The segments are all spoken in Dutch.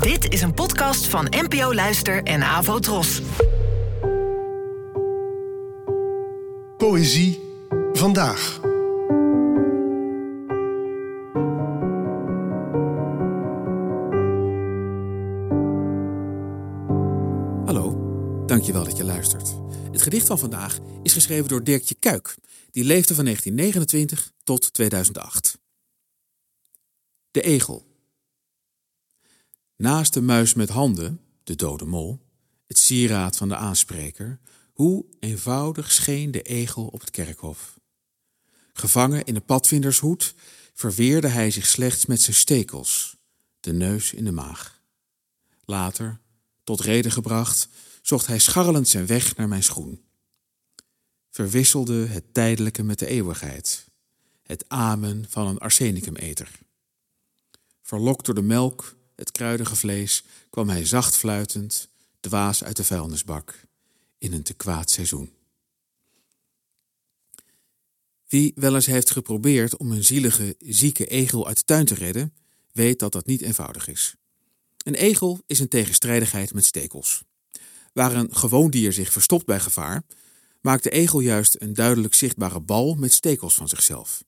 Dit is een podcast van NPO Luister en Avo Tros. Poëzie vandaag. Hallo, dankjewel dat je luistert. Het gedicht van vandaag is geschreven door Dirkje Kuik. Die leefde van 1929 tot 2008. De egel. Naast de muis met handen, de dode mol, het sieraad van de aanspreker, hoe eenvoudig scheen de egel op het kerkhof. Gevangen in een padvindershoed verweerde hij zich slechts met zijn stekels, de neus in de maag. Later, tot reden gebracht, zocht hij scharrelend zijn weg naar mijn schoen. Verwisselde het tijdelijke met de eeuwigheid, het amen van een arsenicumeter. Verlokt door de melk, het kruidige vlees, kwam hij zacht fluitend, dwaas uit de vuilnisbak, in een te kwaad seizoen. Wie wel eens heeft geprobeerd om een zielige, zieke egel uit de tuin te redden, weet dat dat niet eenvoudig is. Een egel is een tegenstrijdigheid met stekels. Waar een gewoon dier zich verstopt bij gevaar, maakt de egel juist een duidelijk zichtbare bal met stekels van zichzelf.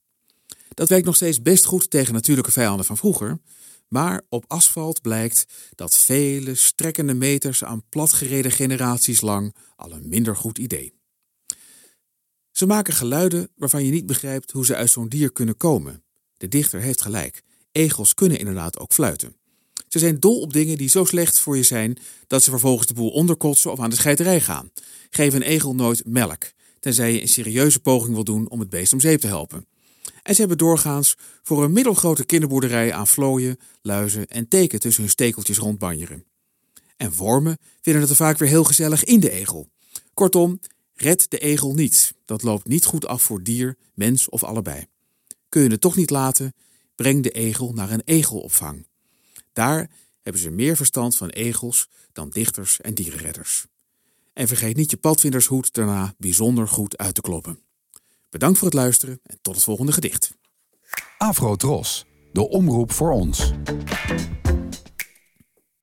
Dat werkt nog steeds best goed tegen natuurlijke vijanden van vroeger, maar op asfalt blijkt dat vele strekkende meters aan platgereden generaties lang al een minder goed idee. Ze maken geluiden waarvan je niet begrijpt hoe ze uit zo'n dier kunnen komen. De dichter heeft gelijk. Egels kunnen inderdaad ook fluiten. Ze zijn dol op dingen die zo slecht voor je zijn dat ze vervolgens de boel onderkotsen of aan de scheiterij gaan. Geef een egel nooit melk, tenzij je een serieuze poging wil doen om het beest om zeep te helpen. En ze hebben doorgaans voor een middelgrote kinderboerderij aan vlooien, luizen en teken tussen hun stekeltjes rondbanjeren. En wormen vinden het er vaak weer heel gezellig in de egel. Kortom, red de egel niet. Dat loopt niet goed af voor dier, mens of allebei. Kun je het toch niet laten? Breng de egel naar een egelopvang. Daar hebben ze meer verstand van egels dan dichters en dierenredders. En vergeet niet je padvindershoed daarna bijzonder goed uit te kloppen. Bedankt voor het luisteren en tot het volgende gedicht. Afro Tros, de omroep voor ons.